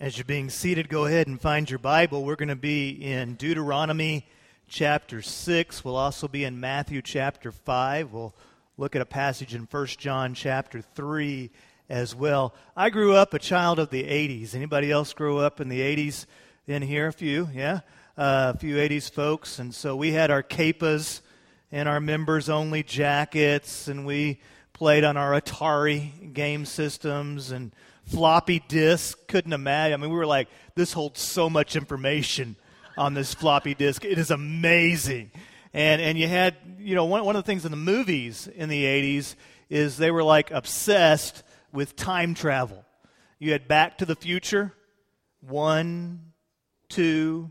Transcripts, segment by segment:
As you're being seated, go ahead and find your Bible. We're going to be in Deuteronomy chapter 6. We'll also be in Matthew chapter 5. We'll look at a passage in 1 John chapter 3 as well. I grew up a child of the 80s. Anybody else grew up in the 80s in here? A few, yeah? Uh, a few 80s folks. And so we had our capas and our members only jackets, and we played on our Atari game systems and floppy disk. Couldn't imagine. I mean, we were like, this holds so much information on this floppy disk. It is amazing. And, and you had, you know, one, one of the things in the movies in the 80s is they were like obsessed with time travel. You had Back to the Future, one, two,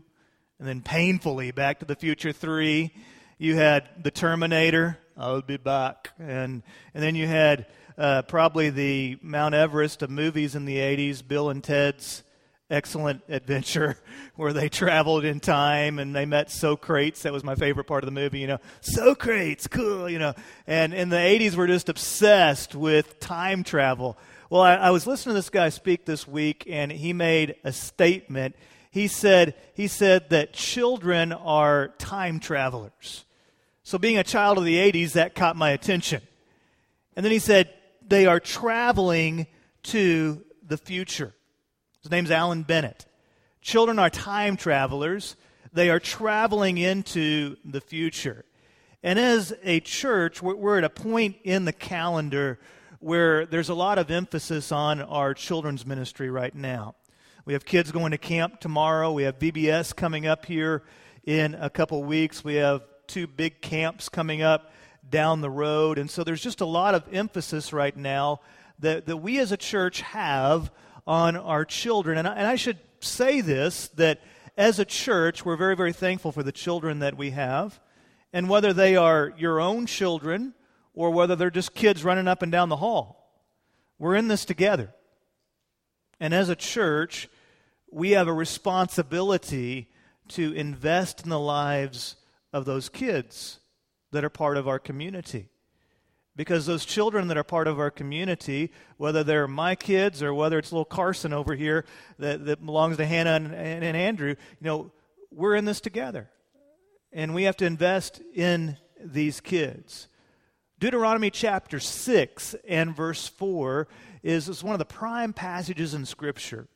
and then painfully Back to the Future three. You had The Terminator, I'll be back. And, and then you had uh, probably the Mount Everest of movies in the 80s, Bill and Ted's Excellent Adventure, where they traveled in time and they met Socrates. That was my favorite part of the movie, you know. Socrates, cool, you know. And in the 80s, we're just obsessed with time travel. Well, I, I was listening to this guy speak this week, and he made a statement. He said, he said that children are time travelers. So, being a child of the 80s, that caught my attention. And then he said, they are traveling to the future. His name's Alan Bennett. Children are time travelers. They are traveling into the future. And as a church, we're at a point in the calendar where there's a lot of emphasis on our children's ministry right now. We have kids going to camp tomorrow. We have VBS coming up here in a couple weeks. We have two big camps coming up down the road. And so there's just a lot of emphasis right now that, that we as a church have on our children. And I, and I should say this that as a church, we're very, very thankful for the children that we have. And whether they are your own children or whether they're just kids running up and down the hall, we're in this together. And as a church, we have a responsibility to invest in the lives of those kids that are part of our community. Because those children that are part of our community, whether they're my kids or whether it's little Carson over here that, that belongs to Hannah and, and, and Andrew, you know, we're in this together. And we have to invest in these kids. Deuteronomy chapter 6 and verse 4 is, is one of the prime passages in Scripture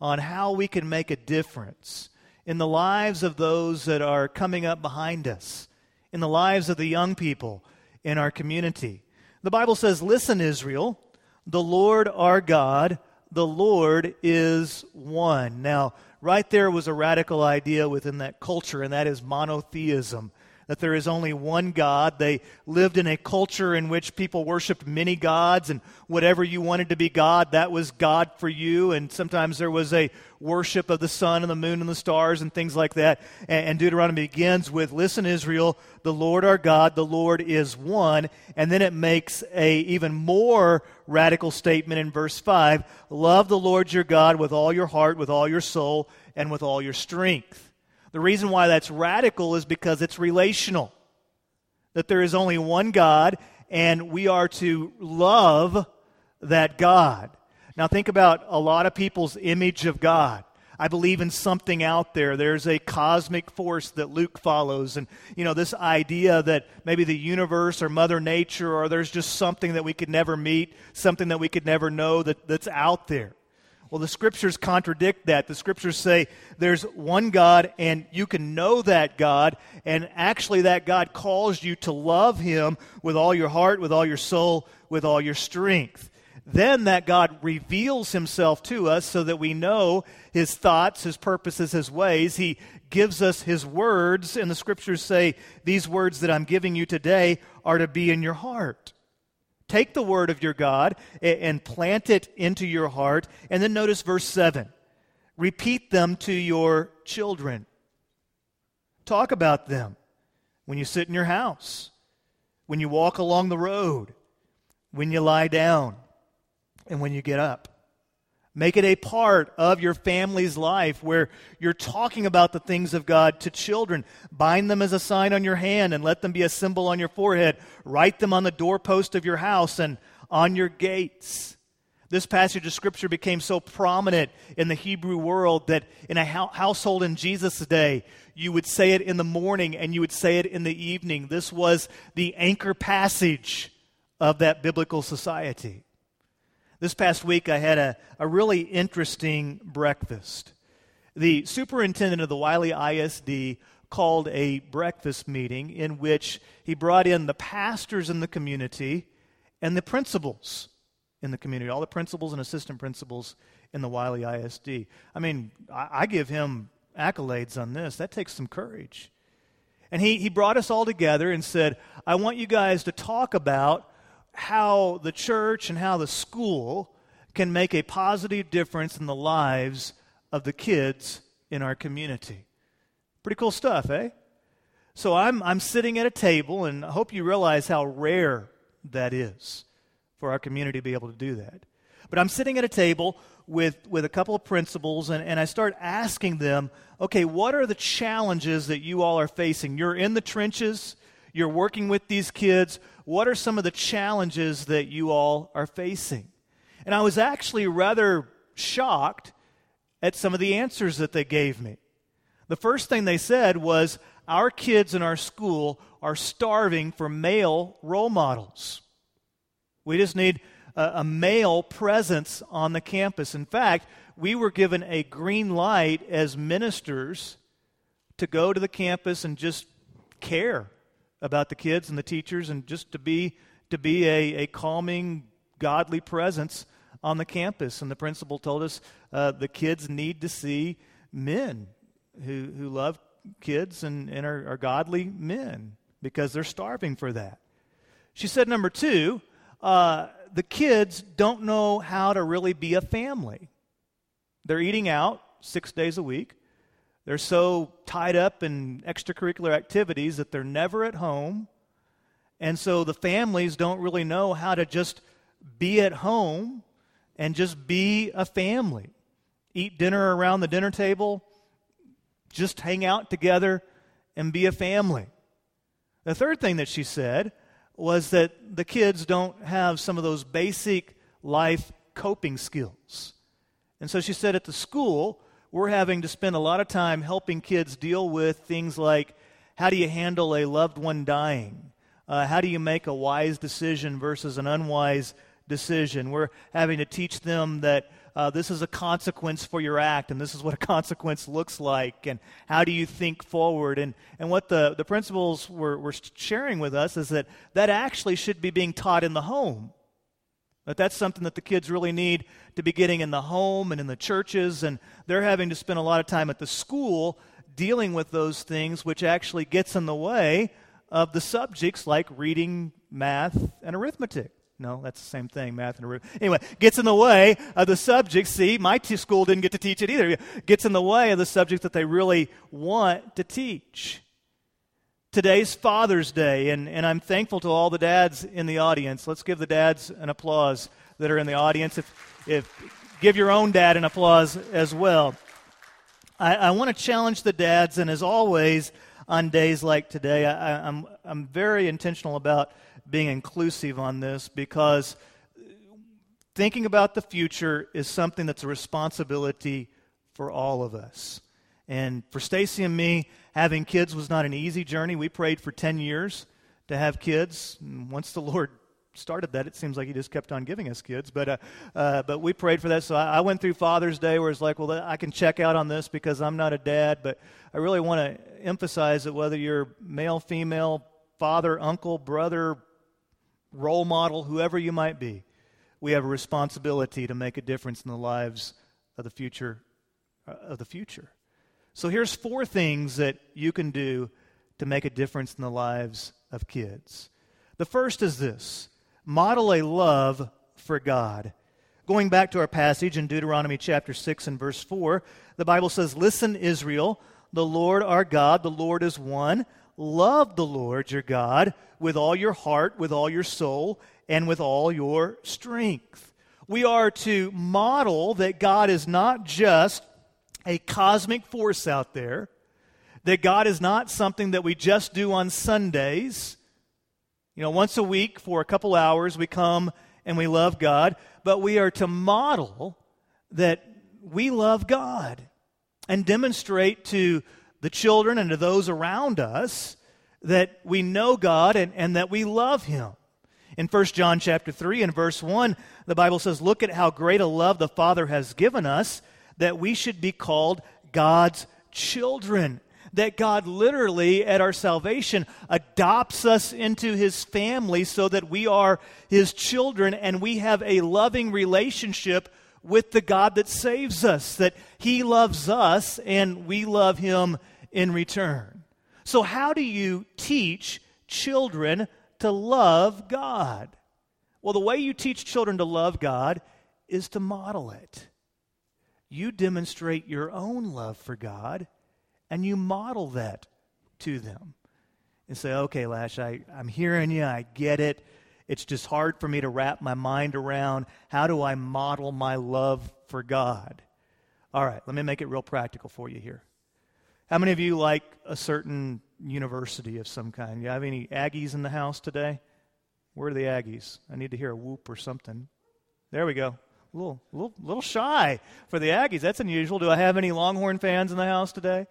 on how we can make a difference in the lives of those that are coming up behind us in the lives of the young people in our community. The Bible says, Listen, Israel, the Lord our God, the Lord is one. Now, right there was a radical idea within that culture, and that is monotheism that there is only one God. They lived in a culture in which people worshiped many gods, and whatever you wanted to be God, that was God for you. And sometimes there was a worship of the sun and the moon and the stars and things like that. And, Deuteronomy begins with, Listen, Israel, the Lord our God, the Lord is one. And then it makes a even more radical statement in verse 5 Love the Lord your God with all your heart, with all your soul, and with all your strength. The reason why that's radical is because it's relational. That there is only one God, and we are to love that God. Now, think about a lot of people's image of God. I believe in something out there. There's a cosmic force that Luke follows. And, you know, this idea that maybe the universe or Mother Nature or there's just something that we could never meet, something that we could never know that, that's out there. Well, the scriptures contradict that. The scriptures say there's one God and you can know that God, and actually that God calls you to love him with all your heart, with all your soul, with all your strength. Then that God reveals himself to us so that we know his thoughts, his purposes, his ways. He gives us his words, and the scriptures say these words that I'm giving you today are to be in your heart. Take the word of your God and plant it into your heart. And then notice verse 7 repeat them to your children. Talk about them when you sit in your house, when you walk along the road, when you lie down, and when you get up. Make it a part of your family's life where you're talking about the things of God to children. Bind them as a sign on your hand and let them be a symbol on your forehead. Write them on the doorpost of your house and on your gates. This passage of Scripture became so prominent in the Hebrew world that in a household in Jesus' day, you would say it in the morning and you would say it in the evening. This was the anchor passage of that biblical society. This past week, I had a, a really interesting breakfast. The superintendent of the Wylie ISD called a breakfast meeting in which he brought in the pastors in the community and the principals in the community, all the principals and assistant principals in the Wylie ISD. I mean, I, I give him accolades on this. That takes some courage. And he, he brought us all together and said, I want you guys to talk about how the church and how the school can make a positive difference in the lives of the kids in our community. Pretty cool stuff, eh? So I'm, I'm sitting at a table, and I hope you realize how rare that is for our community to be able to do that. But I'm sitting at a table with, with a couple of principals, and, and I start asking them, okay, what are the challenges that you all are facing? You're in the trenches, you're working with these kids. What are some of the challenges that you all are facing? And I was actually rather shocked at some of the answers that they gave me. The first thing they said was, Our kids in our school are starving for male role models. We just need a, a male presence on the campus. In fact, we were given a green light as ministers to go to the campus and just care about the kids and the teachers and just to be to be a, a calming godly presence on the campus and the principal told us uh, the kids need to see men who, who love kids and, and are, are godly men because they're starving for that she said number two uh, the kids don't know how to really be a family. They're eating out six days a week. They're so tied up in extracurricular activities that they're never at home. And so the families don't really know how to just be at home and just be a family. Eat dinner around the dinner table, just hang out together and be a family. The third thing that she said was that the kids don't have some of those basic life coping skills. And so she said at the school, we're having to spend a lot of time helping kids deal with things like how do you handle a loved one dying? Uh, how do you make a wise decision versus an unwise decision? We're having to teach them that uh, this is a consequence for your act, and this is what a consequence looks like, and how do you think forward? And, and what the, the principals were, were sharing with us is that that actually should be being taught in the home. That that's something that the kids really need to be getting in the home and in the churches, and they're having to spend a lot of time at the school dealing with those things, which actually gets in the way of the subjects like reading, math, and arithmetic. No, that's the same thing, math and arithmetic. Anyway, gets in the way of the subjects. See, my t- school didn't get to teach it either. Gets in the way of the subject that they really want to teach. Today's Father's Day, and, and I'm thankful to all the dads in the audience. Let's give the dads an applause that are in the audience. If, if give your own dad an applause as well. I, I want to challenge the dads, and as always, on days like today, I, I'm, I'm very intentional about being inclusive on this because thinking about the future is something that's a responsibility for all of us. And for Stacy and me, having kids was not an easy journey. We prayed for 10 years to have kids. And once the Lord started that, it seems like He just kept on giving us kids. But, uh, uh, but we prayed for that. So I, I, went through Father's Day where it's like, well, I can check out on this because I'm not a dad. But I really want to emphasize that whether you're male, female, father, uncle, brother, role model, whoever you might be, we have a responsibility to make a difference in the lives of the future uh, of the future. So here's four things that you can do to make a difference in the lives of kids. The first is this model a love for God. Going back to our passage in Deuteronomy chapter 6 and verse 4, the Bible says, Listen, Israel, the Lord our God, the Lord is one. Love the Lord your God with all your heart, with all your soul, and with all your strength. We are to model that God is not just a cosmic force out there, that God is not something that we just do on Sundays. You know, once a week for a couple hours, we come and we love God. but we are to model that we love God and demonstrate to the children and to those around us that we know God and, and that we love Him. In 1 John chapter 3 and verse 1, the Bible says, Look at how great a love the Father has given us that we should be called God's children. That God literally, at our salvation, adopts us into his family so that we are his children and we have a loving relationship with the God that saves us, that he loves us and we love him in return. So, how do you teach children to love God? Well, the way you teach children to love God is to model it. You demonstrate your own love for God and you model that to them. And say, okay, Lash, I, I'm hearing you, I get it. It's just hard for me to wrap my mind around how do I model my love for God? All right, let me make it real practical for you here. How many of you like a certain university of some kind? You have any Aggies in the house today? Where are the Aggies? I need to hear a whoop or something. There we go. Little, little, little shy for the Aggies. That's unusual. Do I have any Longhorn fans in the house today?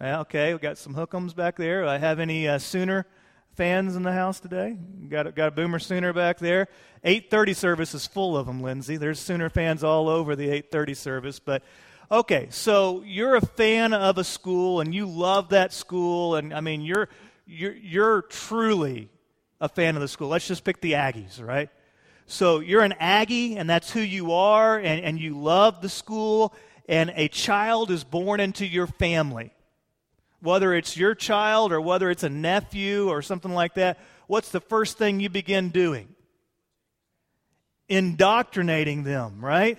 Yeah, okay, we got some hookums back there. Do I have any uh, Sooner fans in the house today? Got a, got a Boomer Sooner back there. 8:30 service is full of them, Lindsay. There's Sooner fans all over the 8:30 service, but Okay, so you're a fan of a school and you love that school, and I mean, you're, you're, you're truly a fan of the school. Let's just pick the Aggies, right? So you're an Aggie, and that's who you are, and, and you love the school, and a child is born into your family. Whether it's your child or whether it's a nephew or something like that, what's the first thing you begin doing? Indoctrinating them, right?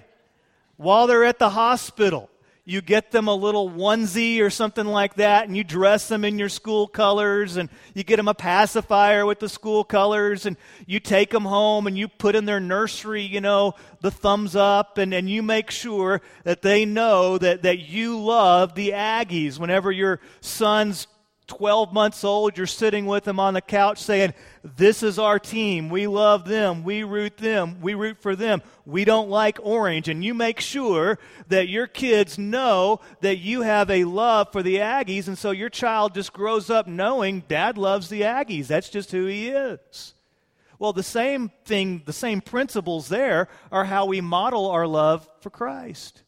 while they're at the hospital. You get them a little onesie or something like that, and you dress them in your school colors, and you get them a pacifier with the school colors, and you take them home and you put in their nursery, you know, the thumbs up, and, and you make sure that they know that, that you love the Aggies. Whenever your son's 12 months old, you're sitting with them on the couch saying, This is our team. We love them. We root them. We root for them. We don't like orange. And you make sure that your kids know that you have a love for the Aggies. And so your child just grows up knowing dad loves the Aggies. That's just who he is. Well, the same thing, the same principles there are how we model our love for Christ.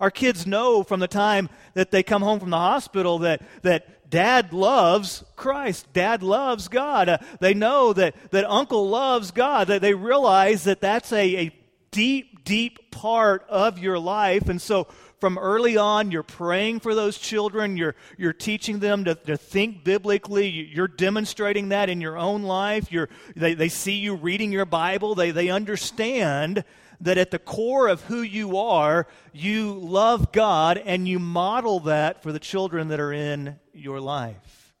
Our kids know from the time that they come home from the hospital that, that dad loves Christ. Dad loves God. Uh, they know that, that uncle loves God. That they realize that that's a, a deep, deep part of your life. And so from early on, you're praying for those children. You're, you're teaching them to, to think biblically. You're demonstrating that in your own life. You're, they, they see you reading your Bible. They, they understand that at the core of who you are, you love God and you model that for the children that are in your life.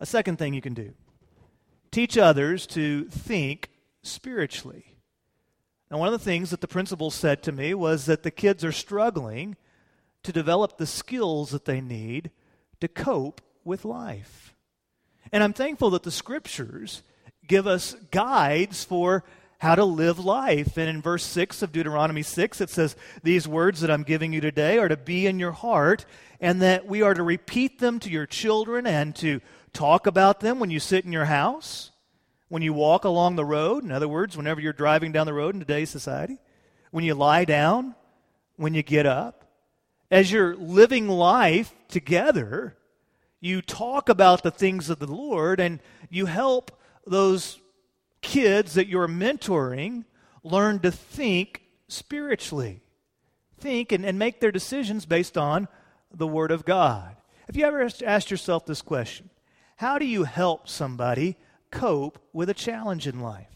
A second thing you can do teach others to think spiritually. Now, one of the things that the principal said to me was that the kids are struggling to develop the skills that they need to cope with life. And I'm thankful that the scriptures give us guides for how to live life. And in verse 6 of Deuteronomy 6, it says, These words that I'm giving you today are to be in your heart, and that we are to repeat them to your children and to talk about them when you sit in your house, when you walk along the road. In other words, whenever you're driving down the road in today's society, when you lie down, when you get up. As you're living life together, you talk about the things of the Lord and you help those kids that you're mentoring learn to think spiritually. Think and, and make their decisions based on the Word of God. Have you ever asked yourself this question? How do you help somebody cope with a challenge in life?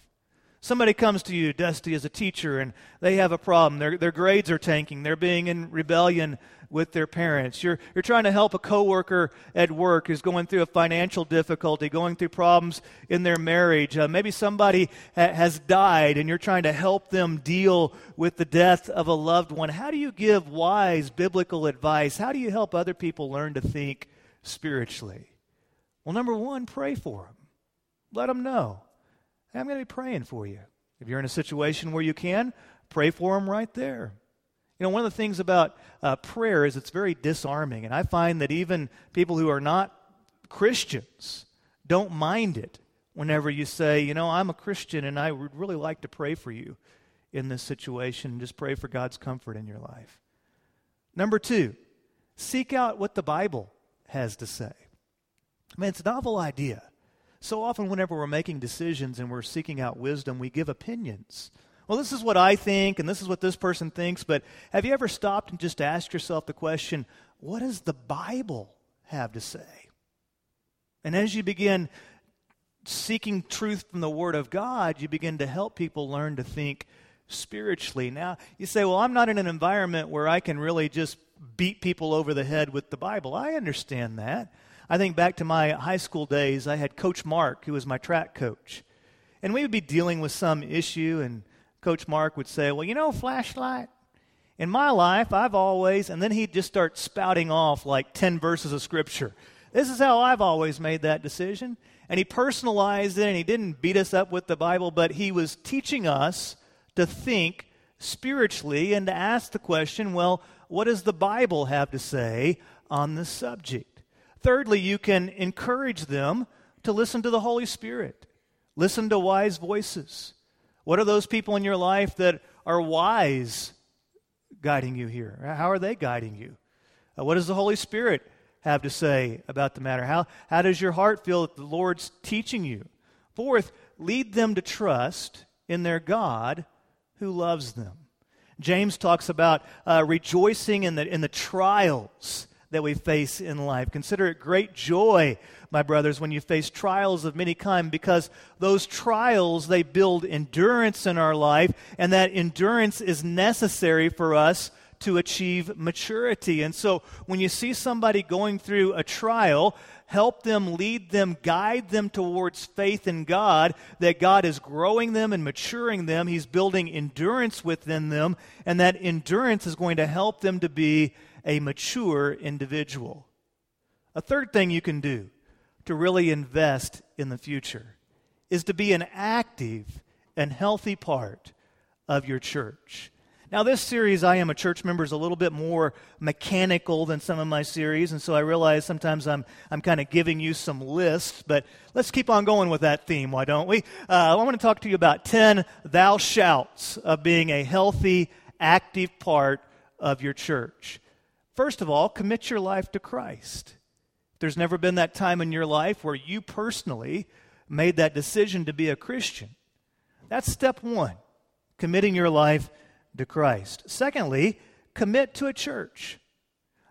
Somebody comes to you, Dusty, as a teacher, and they have a problem. Their, their grades are tanking. They're being in rebellion with their parents. You're, you're trying to help a coworker at work who's going through a financial difficulty, going through problems in their marriage. Uh, maybe somebody ha- has died and you're trying to help them deal with the death of a loved one. How do you give wise biblical advice? How do you help other people learn to think spiritually? Well, number one, pray for them. Let them know. I'm going to be praying for you. If you're in a situation where you can, pray for them right there. You know, one of the things about uh, prayer is it's very disarming. And I find that even people who are not Christians don't mind it whenever you say, you know, I'm a Christian and I would really like to pray for you in this situation and just pray for God's comfort in your life. Number two, seek out what the Bible has to say. I mean, it's a novel idea. So often, whenever we're making decisions and we're seeking out wisdom, we give opinions. Well, this is what I think, and this is what this person thinks, but have you ever stopped and just asked yourself the question, what does the Bible have to say? And as you begin seeking truth from the Word of God, you begin to help people learn to think spiritually. Now, you say, well, I'm not in an environment where I can really just beat people over the head with the Bible. I understand that. I think back to my high school days, I had Coach Mark, who was my track coach. And we would be dealing with some issue, and Coach Mark would say, Well, you know, flashlight, in my life, I've always, and then he'd just start spouting off like 10 verses of Scripture. This is how I've always made that decision. And he personalized it, and he didn't beat us up with the Bible, but he was teaching us to think spiritually and to ask the question well, what does the Bible have to say on this subject? Thirdly, you can encourage them to listen to the Holy Spirit, listen to wise voices. What are those people in your life that are wise guiding you here? How are they guiding you? Uh, what does the Holy Spirit have to say about the matter? How, how does your heart feel that the Lord's teaching you? Fourth, lead them to trust in their God who loves them. James talks about uh, rejoicing in the, in the trials that we face in life. Consider it great joy, my brothers, when you face trials of many kind, because those trials, they build endurance in our life, and that endurance is necessary for us to achieve maturity. And so when you see somebody going through a trial, help them, lead them, guide them towards faith in God, that God is growing them and maturing them. He's building endurance within them, and that endurance is going to help them to be a mature individual. A third thing you can do to really invest in the future is to be an active and healthy part of your church. Now, this series, I Am a Church Member, is a little bit more mechanical than some of my series, and so I realize sometimes I'm, I'm kind of giving you some lists, but let's keep on going with that theme, why don't we? Uh, I want to talk to you about 10 thou shouts of being a healthy, active part of your church. First of all, commit your life to Christ. There's never been that time in your life where you personally made that decision to be a Christian. That's step one, committing your life to Christ. Secondly, commit to a church.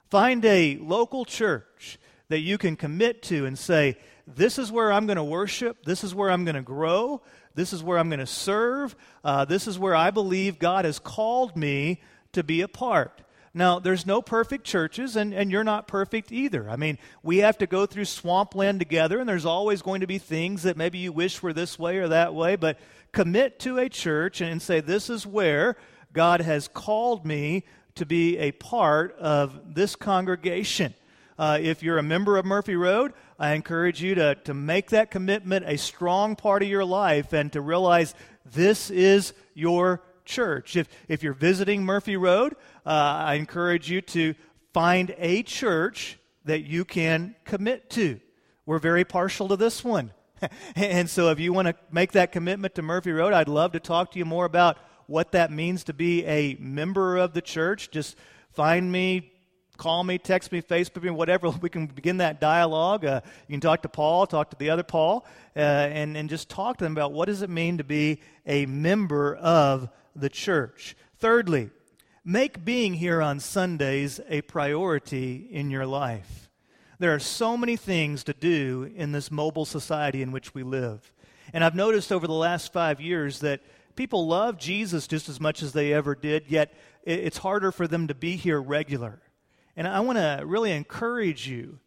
Find a local church that you can commit to and say, This is where I'm going to worship. This is where I'm going to grow. This is where I'm going to serve. Uh, this is where I believe God has called me to be a part. Now, there's no perfect churches, and, and you're not perfect either. I mean, we have to go through swampland together, and there's always going to be things that maybe you wish were this way or that way, but commit to a church and say, This is where God has called me to be a part of this congregation. Uh, if you're a member of Murphy Road, I encourage you to, to make that commitment a strong part of your life and to realize this is your church. If, if you're visiting Murphy Road, uh, I encourage you to find a church that you can commit to. We're very partial to this one. and so if you want to make that commitment to Murphy Road, I'd love to talk to you more about what that means to be a member of the church, just find me, call me, text me, Facebook me, whatever. We can begin that dialogue. Uh, you can talk to Paul, talk to the other Paul, uh, and, and just talk to them about what does it mean to be a member of the church. Thirdly, make being here on Sundays a priority in your life. There are so many things to do in this mobile society in which we live. And I've noticed over the last five years that people love Jesus just as much as they ever did, yet it's harder for them to be here regular. And I want to really encourage you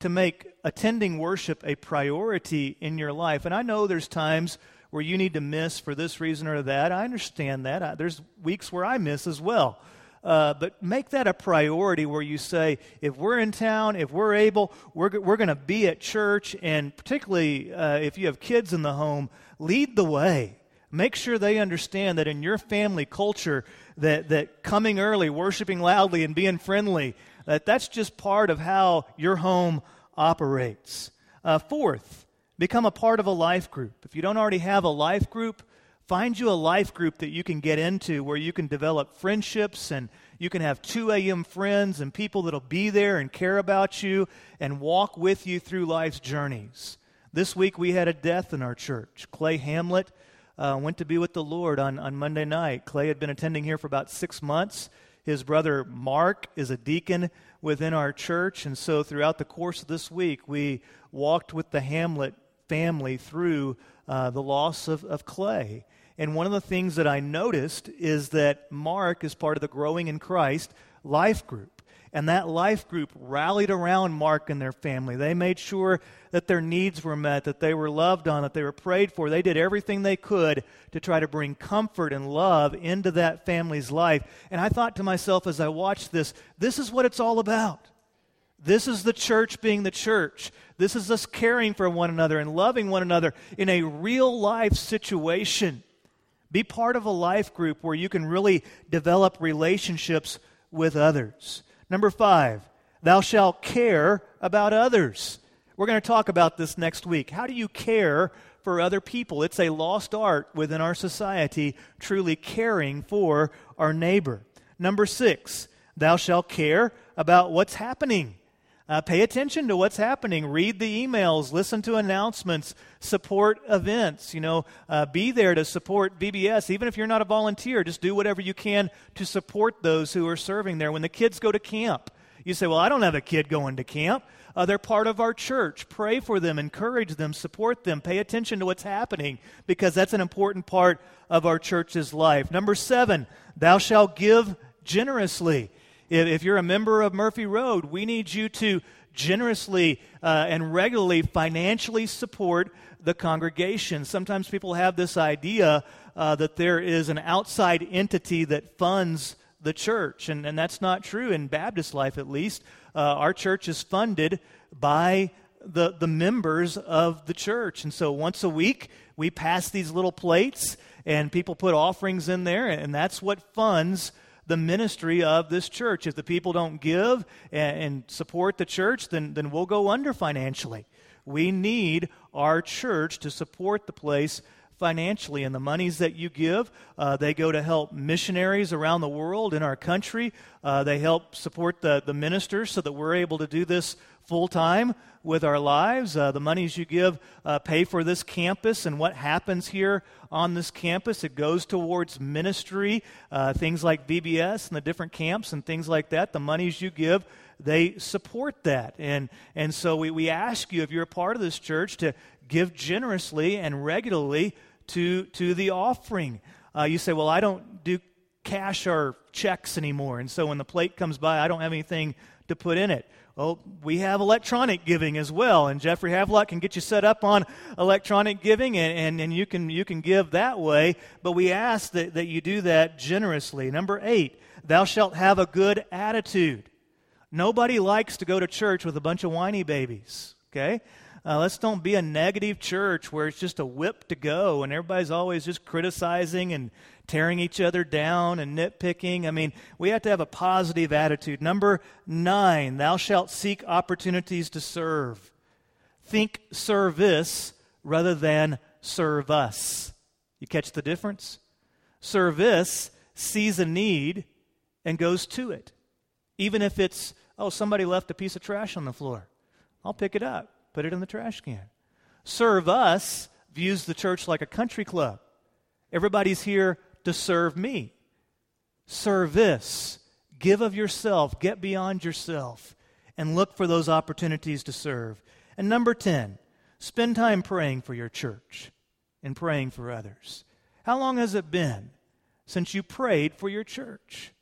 to make attending worship a priority in your life. And I know there's times where you need to miss for this reason or that. I understand that. I, there's weeks where I miss as well. Uh, but make that a priority where you say, if we're in town, if we're able, we're, we're going to be at church. And particularly uh, if you have kids in the home, lead the way Make sure they understand that in your family culture, that, that coming early, worshiping loudly, and being friendly, that that's just part of how your home operates. Uh, fourth, become a part of a life group. If you don't already have a life group, find you a life group that you can get into where you can develop friendships and you can have 2 a.m. friends and people that'll be there and care about you and walk with you through life's journeys. This week we had a death in our church. Clay Hamlet uh, went to be with the Lord on, on Monday night. Clay had been attending here for about six months. His brother Mark is a deacon within our church, and so throughout the course of this week, we walked with the Hamlet family through uh, the loss of, of Clay. And one of the things that I noticed is that Mark is part of the Growing in Christ life group. And that life group rallied around Mark and their family. They made sure that their needs were met, that they were loved on, that they were prayed for. They did everything they could to try to bring comfort and love into that family's life. And I thought to myself as I watched this, this is what it's all about. This is the church being the church. This is us caring for one another and loving one another in a real life situation. Be part of a life group where you can really develop relationships with others. Number five, thou shalt care about others. We're going to talk about this next week. How do you care for other people? It's a lost art within our society, truly caring for our neighbor. Number six, thou shalt care about what's happening. Uh, pay attention to what's happening. Read the emails, listen to announcements, support events. You know, uh, be there to support VBS. Even if you're not a volunteer, just do whatever you can to support those who are serving there. When the kids go to camp, you say, Well, I don't have a kid going to camp. Uh, they're part of our church. Pray for them, encourage them, support them, pay attention to what's happening because that's an important part of our church's life. Number seven, thou shalt give generously. If, you're a member of Murphy Road, we need you to generously uh, and regularly financially support the congregation. Sometimes people have this idea uh, that there is an outside entity that funds the church, and, and that's not true in Baptist life, at least. Uh, our church is funded by the, the members of the church. And so once a week, we pass these little plates, and people put offerings in there, and that's what funds the ministry of this church. If the people don't give and, and support the church, then, then we'll go under financially. We need our church to support the place financially. And the monies that you give, uh, they go to help missionaries around the world in our country. Uh, they help support the, the ministers so that we're able to do this full time with our lives. Uh, the monies you give uh, pay for this campus and what happens here on this campus. It goes towards ministry, uh, things like VBS and the different camps and things like that. The monies you give, they support that. And, and so we, we ask you, if you're a part of this church, to give generously and regularly to, to the offering. Uh, you say, well, I don't do cash or checks anymore. And so when the plate comes by, I don't have anything to put in it. Well, we have electronic giving as well, and Jeffrey Havelock can get you set up on electronic giving, and, and, and you, can, you can give that way. But we ask that, that you do that generously. Number eight, thou shalt have a good attitude. Nobody likes to go to church with a bunch of whiny babies, okay? Uh, let's don't be a negative church where it's just a whip to go and everybody's always just criticizing and tearing each other down and nitpicking. I mean, we have to have a positive attitude. Number nine, thou shalt seek opportunities to serve. Think service rather than serve us. You catch the difference? Service sees a need and goes to it. Even if it's, oh, somebody left a piece of trash on the floor, I'll pick it up put it in the trash can. Serve us views the church like a country club. Everybody's here to serve me. Service. Give of yourself, get beyond yourself, and look for those opportunities to serve. And number 10, spend time praying for your church and praying for others. How long has it been since you prayed for your church?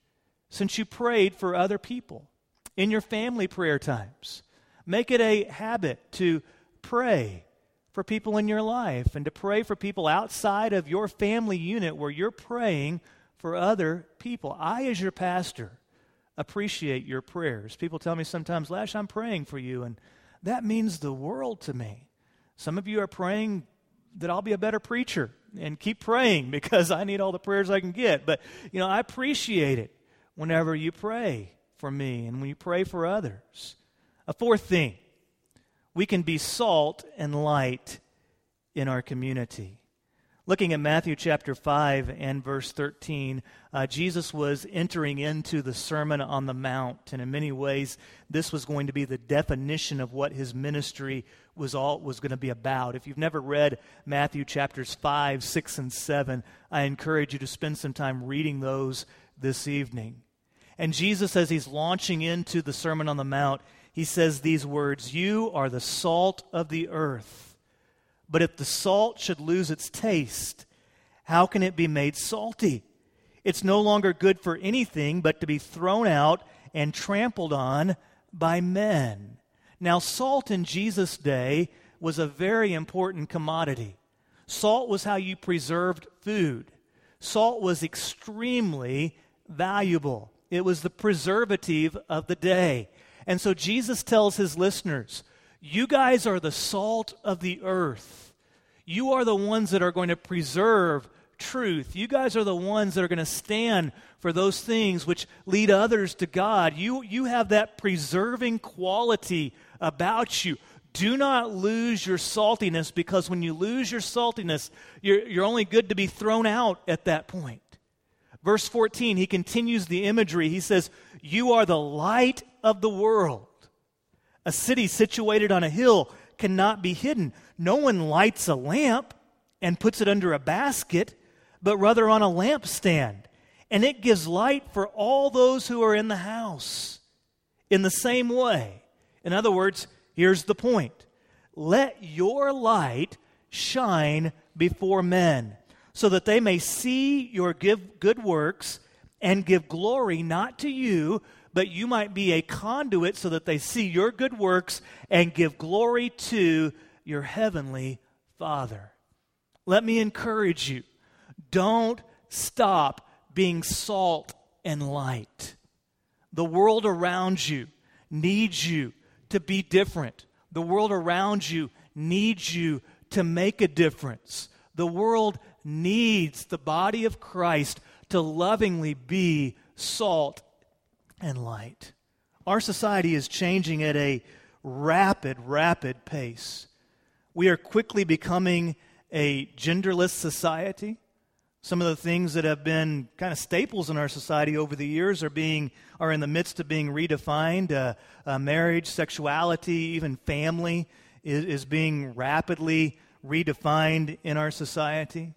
Since you prayed for other people in your family prayer times? Make it a habit to pray for people in your life and to pray for people outside of your family unit where you're praying for other people. I, as your pastor, appreciate your prayers. People tell me sometimes, Lash, I'm praying for you, and that means the world to me. Some of you are praying that I'll be a better preacher and keep praying because I need all the prayers I can get. But, you know, I appreciate it whenever you pray for me and when you pray for others. A fourth thing we can be salt and light in our community. Looking at Matthew chapter 5 and verse 13, uh, Jesus was entering into the Sermon on the Mount, and in many ways, this was going to be the definition of what his ministry was all was going to be about. If you've never read Matthew chapters 5, 6, and 7, I encourage you to spend some time reading those this evening. And Jesus, as he's launching into the Sermon on the Mount, he says these words You are the salt of the earth. But if the salt should lose its taste, how can it be made salty? It's no longer good for anything but to be thrown out and trampled on by men. Now, salt in Jesus' day was a very important commodity. Salt was how you preserved food. Salt was extremely valuable. It was the preservative of the day. And so Jesus tells his listeners, You guys are the salt of the earth. You are the ones that are going to preserve truth. You guys are the ones that are going to stand for those things which lead others to God. You, you have that preserving quality about you. Do not lose your saltiness because when you lose your saltiness, you're, you're only good to be thrown out at that point. Verse 14, he continues the imagery. He says, You are the light of the world. A city situated on a hill cannot be hidden. No one lights a lamp and puts it under a basket, but rather on a lampstand, and it gives light for all those who are in the house. In the same way, in other words, here's the point let your light shine before men, so that they may see your good works and give glory not to you, but you might be a conduit so that they see your good works and give glory to your heavenly Father. Let me encourage you don't stop being salt and light. The world around you needs you to be different. The world around you needs you to make a difference. The world needs the body of Christ to lovingly be salt and light. Our society is changing at a rapid, rapid pace. We are quickly becoming a genderless society. Some of the things that have been kind of staples in our society over the years are being are in the midst of being redefined. Uh, uh, marriage, sexuality, even family is, is being rapidly redefined in our society.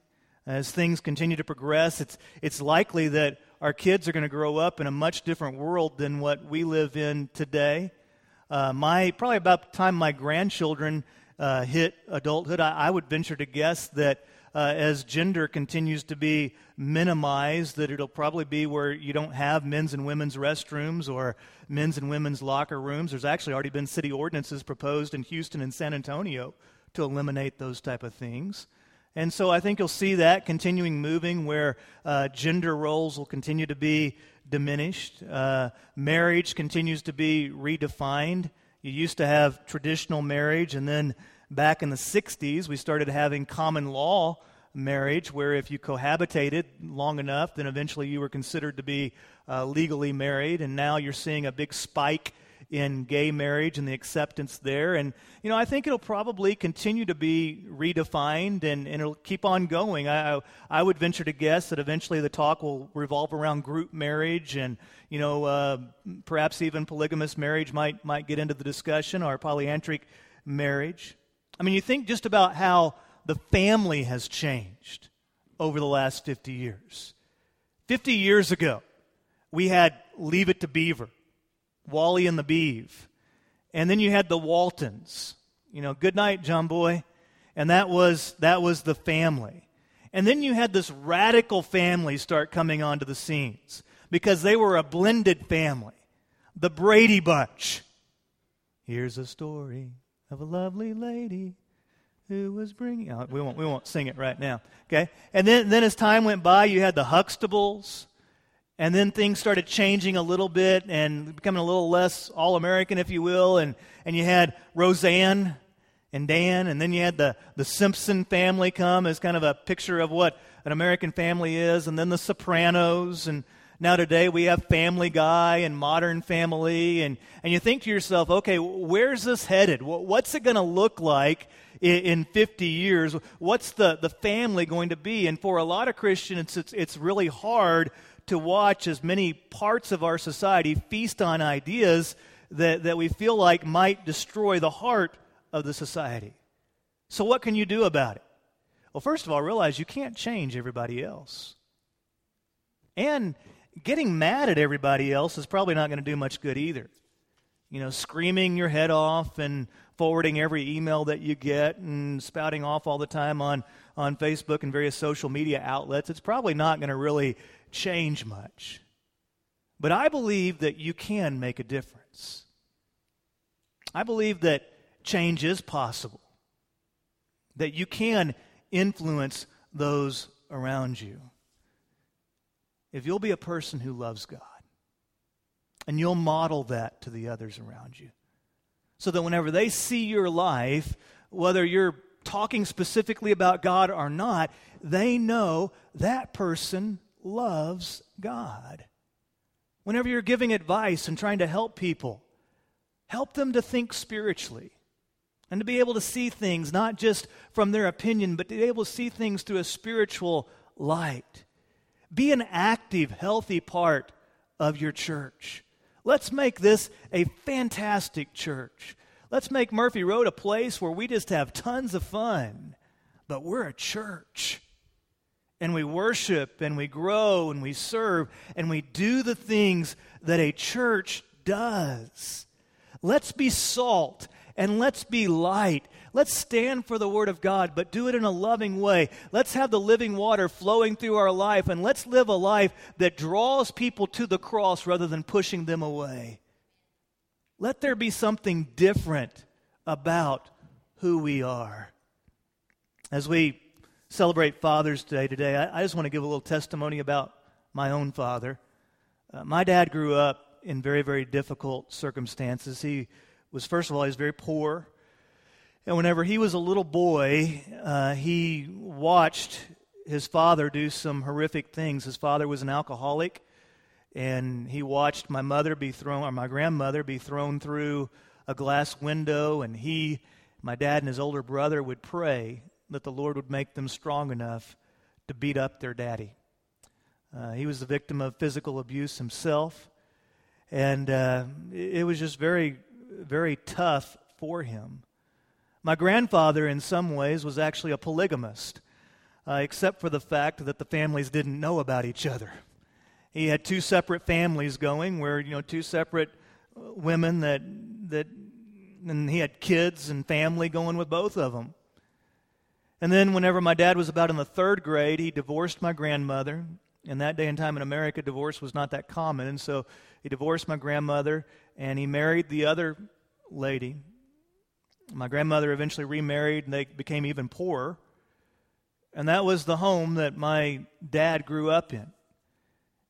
As things continue to progress, it's, it's likely that our kids are going to grow up in a much different world than what we live in today. Uh, my probably about the time my grandchildren uh, hit adulthood, I, I, would venture to guess that uh, as gender continues to be minimized, that it'll probably be where you don't have men's and women's restrooms or men's and women's locker rooms. There's actually already been city ordinances proposed in Houston and San Antonio to eliminate those type of things. And so I think you'll see that continuing moving where uh, gender roles will continue to be diminished. Uh, marriage continues to be redefined. You used to have traditional marriage, and then back in the 60s, we started having common law marriage, where if you cohabitated long enough, then eventually you were considered to be uh, legally married. And now you're seeing a big spike in gay marriage and the acceptance there. And, you know, I think it'll probably continue to be redefined and, and it'll keep on going. I, I would venture to guess that eventually the talk will revolve around group marriage and, you know, uh, perhaps even polygamous marriage might, might get into the discussion or polyandric marriage. I mean, you think just about how the family has changed over the last 50 years. 50 years ago, we had Leave It to Beaver. Wally and the Beav. And then you had the Waltons. You know, good night, John Boy. And that was that was the family. And then you had this radical family start coming onto the scenes because they were a blended family. The Brady Bunch. Here's a story of a lovely lady who was bringing. Oh, we won't we won't sing it right now. Okay. And then then as time went by, you had the Huxtables and then things started changing a little bit and becoming a little less all American, if you will. And, and you had Roseanne and Dan, and then you had the, the Simpson family come as kind of a picture of what an American family is, and then the Sopranos, and now today we have Family Guy and Modern Family, and, and you think to yourself, okay, where's this headed? What's it going to look like in, in 50 years? What's the, the family going to be? And for a lot of Christians, it's, it's really hard to watch as many parts of our society feast on ideas that, that we feel like might destroy the heart of the society. So, what can you do about it? Well, first of all, realize you can't change everybody else. And getting mad at everybody else is probably not going to do much good either. You know, screaming your head off and forwarding every email that you get and spouting off all the time on, on Facebook and various social media outlets, it's probably not going to really change much. But I believe that you can make a difference. I believe that change is possible, that you can influence those around you. If you'll be a person who loves God, and you'll model that to the others around you, so that whenever they see your life, whether you're talking specifically about God or not, they know that person loves God. Whenever you're giving advice and trying to help people, help them to think spiritually and to be able to see things not just from their opinion, but to be able to see things through a spiritual light. Be an active, healthy part of your church. Let's make this a fantastic church. Let's make Murphy Road a place where we just have tons of fun, but we're a church and we worship and we grow and we serve and we do the things that a church does. Let's be salt and let's be light. Let's stand for the Word of God, but do it in a loving way. Let's have the living water flowing through our life, and let's live a life that draws people to the cross rather than pushing them away. Let there be something different about who we are. As we celebrate Father's Day today, I, I just want to give a little testimony about my own father. Uh, my dad grew up in very, very difficult circumstances. He was, first of all, he was very poor. And whenever he was a little boy, uh, he watched his father do some horrific things. His father was an alcoholic, and he watched my mother be thrown, or my grandmother be thrown through a glass window, and he, my dad, and his older brother would pray that the Lord would make them strong enough to beat up their daddy. Uh, he was the victim of physical abuse himself, and uh, it was just very, very tough for him. My grandfather, in some ways, was actually a polygamist, uh, except for the fact that the families didn't know about each other. He had two separate families going, where you know two separate uh, women that that, and he had kids and family going with both of them. And then, whenever my dad was about in the third grade, he divorced my grandmother. And that day and time in America, divorce was not that common. And so he divorced my grandmother and he married the other lady. My grandmother eventually remarried and they became even poorer. And that was the home that my dad grew up in.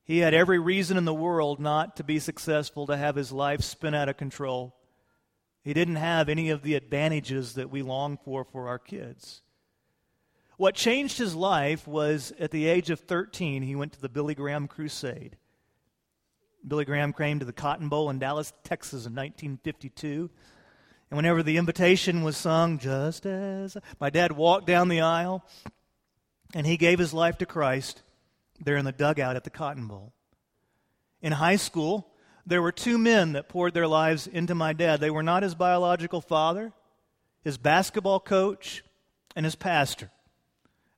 He had every reason in the world not to be successful, to have his life spin out of control. He didn't have any of the advantages that we long for for our kids. What changed his life was at the age of 13, he went to the Billy Graham Crusade. Billy Graham came to the Cotton Bowl in Dallas, Texas in 1952. And whenever the invitation was sung, just as my dad walked down the aisle and he gave his life to Christ there in the dugout at the Cotton Bowl. In high school, there were two men that poured their lives into my dad. They were not his biological father, his basketball coach, and his pastor.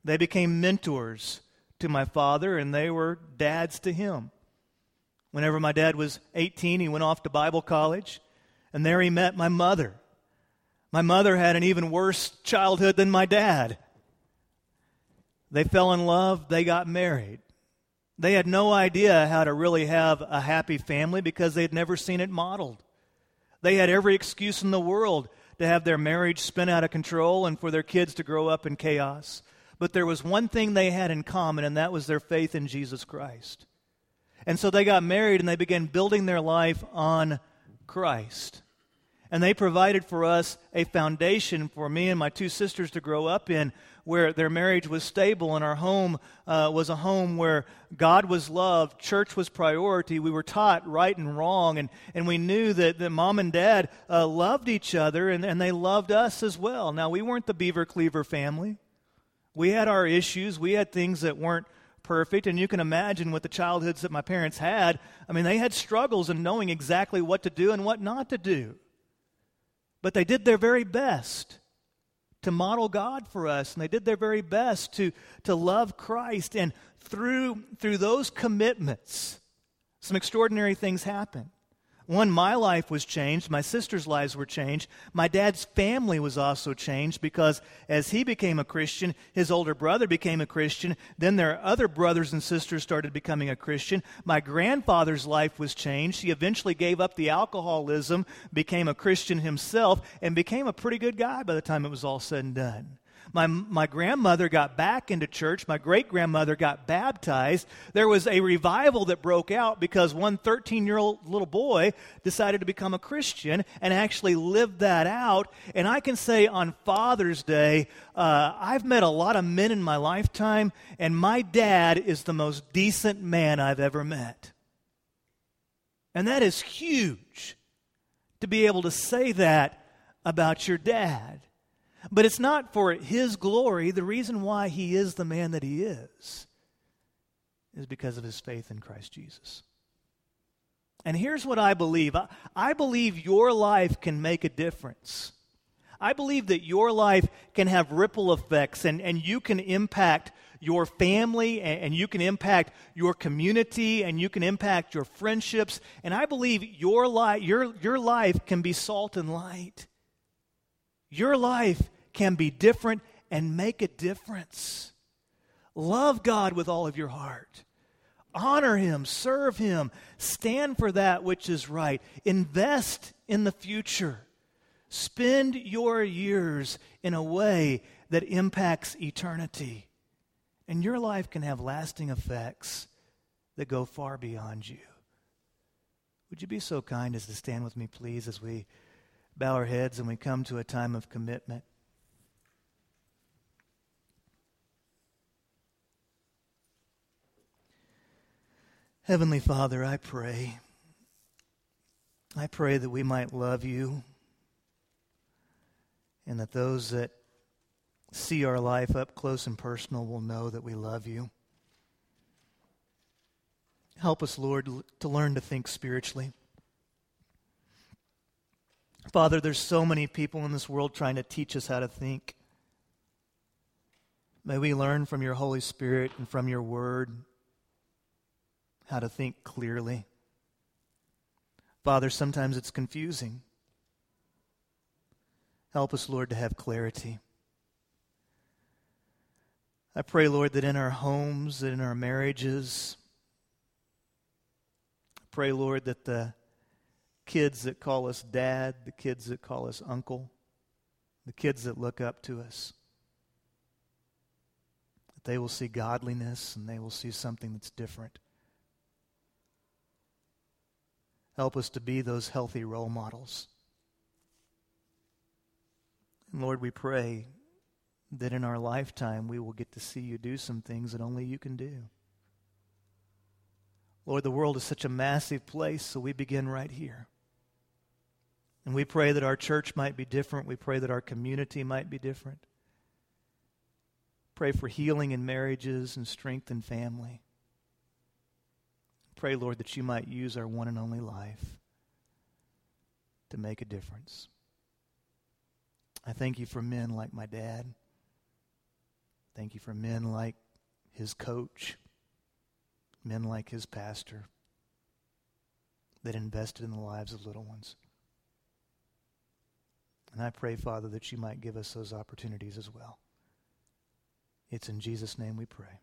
They became mentors to my father, and they were dads to him. Whenever my dad was 18, he went off to Bible college, and there he met my mother. My mother had an even worse childhood than my dad. They fell in love, they got married. They had no idea how to really have a happy family because they had never seen it modeled. They had every excuse in the world to have their marriage spin out of control and for their kids to grow up in chaos. But there was one thing they had in common, and that was their faith in Jesus Christ. And so they got married and they began building their life on Christ. And they provided for us a foundation for me and my two sisters to grow up in where their marriage was stable and our home uh, was a home where God was loved, church was priority. We were taught right and wrong, and, and we knew that, that mom and dad uh, loved each other and, and they loved us as well. Now, we weren't the Beaver Cleaver family. We had our issues, we had things that weren't perfect, and you can imagine with the childhoods that my parents had. I mean, they had struggles in knowing exactly what to do and what not to do. But they did their very best to model God for us, and they did their very best to, to love Christ. And through, through those commitments, some extraordinary things happened. One, my life was changed. My sister's lives were changed. My dad's family was also changed because as he became a Christian, his older brother became a Christian. Then their other brothers and sisters started becoming a Christian. My grandfather's life was changed. He eventually gave up the alcoholism, became a Christian himself, and became a pretty good guy by the time it was all said and done. My, my grandmother got back into church. My great grandmother got baptized. There was a revival that broke out because one 13 year old little boy decided to become a Christian and actually lived that out. And I can say on Father's Day, uh, I've met a lot of men in my lifetime, and my dad is the most decent man I've ever met. And that is huge to be able to say that about your dad. But it's not for his glory. The reason why he is the man that he is is because of his faith in Christ Jesus. And here's what I believe I, believe your life can make a difference. I believe that your life can have ripple effects and, and you can impact your family and, and you can impact your community and you can impact your friendships. And I believe your, life, your, your life can be salt and light. Your life can be different and make a difference. Love God with all of your heart. Honor Him, serve Him, stand for that which is right, invest in the future. Spend your years in a way that impacts eternity. And your life can have lasting effects that go far beyond you. Would you be so kind as to stand with me, please, as we bow our heads and we come to a time of commitment? Heavenly Father, I pray. I pray that we might love you and that those that see our life up close and personal will know that we love you. Help us, Lord, to learn to think spiritually. Father, there's so many people in this world trying to teach us how to think. May we learn from your Holy Spirit and from your word how to think clearly. Father, sometimes it's confusing. Help us, Lord, to have clarity. I pray, Lord, that in our homes, that in our marriages, I pray, Lord, that the kids that call us dad, the kids that call us uncle, the kids that look up to us, that they will see godliness and they will see something that's different. Help us to be those healthy role models. And Lord, we pray that in our lifetime we will get to see you do some things that only you can do. Lord, the world is such a massive place, so we begin right here. And we pray that our church might be different. We pray that our community might be different. Pray for healing in marriages and strength in family. Pray, Lord, that you might use our one and only life to make a difference. I thank you for men like my dad. Thank you for men like his coach, men like his pastor that invested in the lives of little ones. And I pray, Father, that you might give us those opportunities as well. It's in Jesus' name we pray.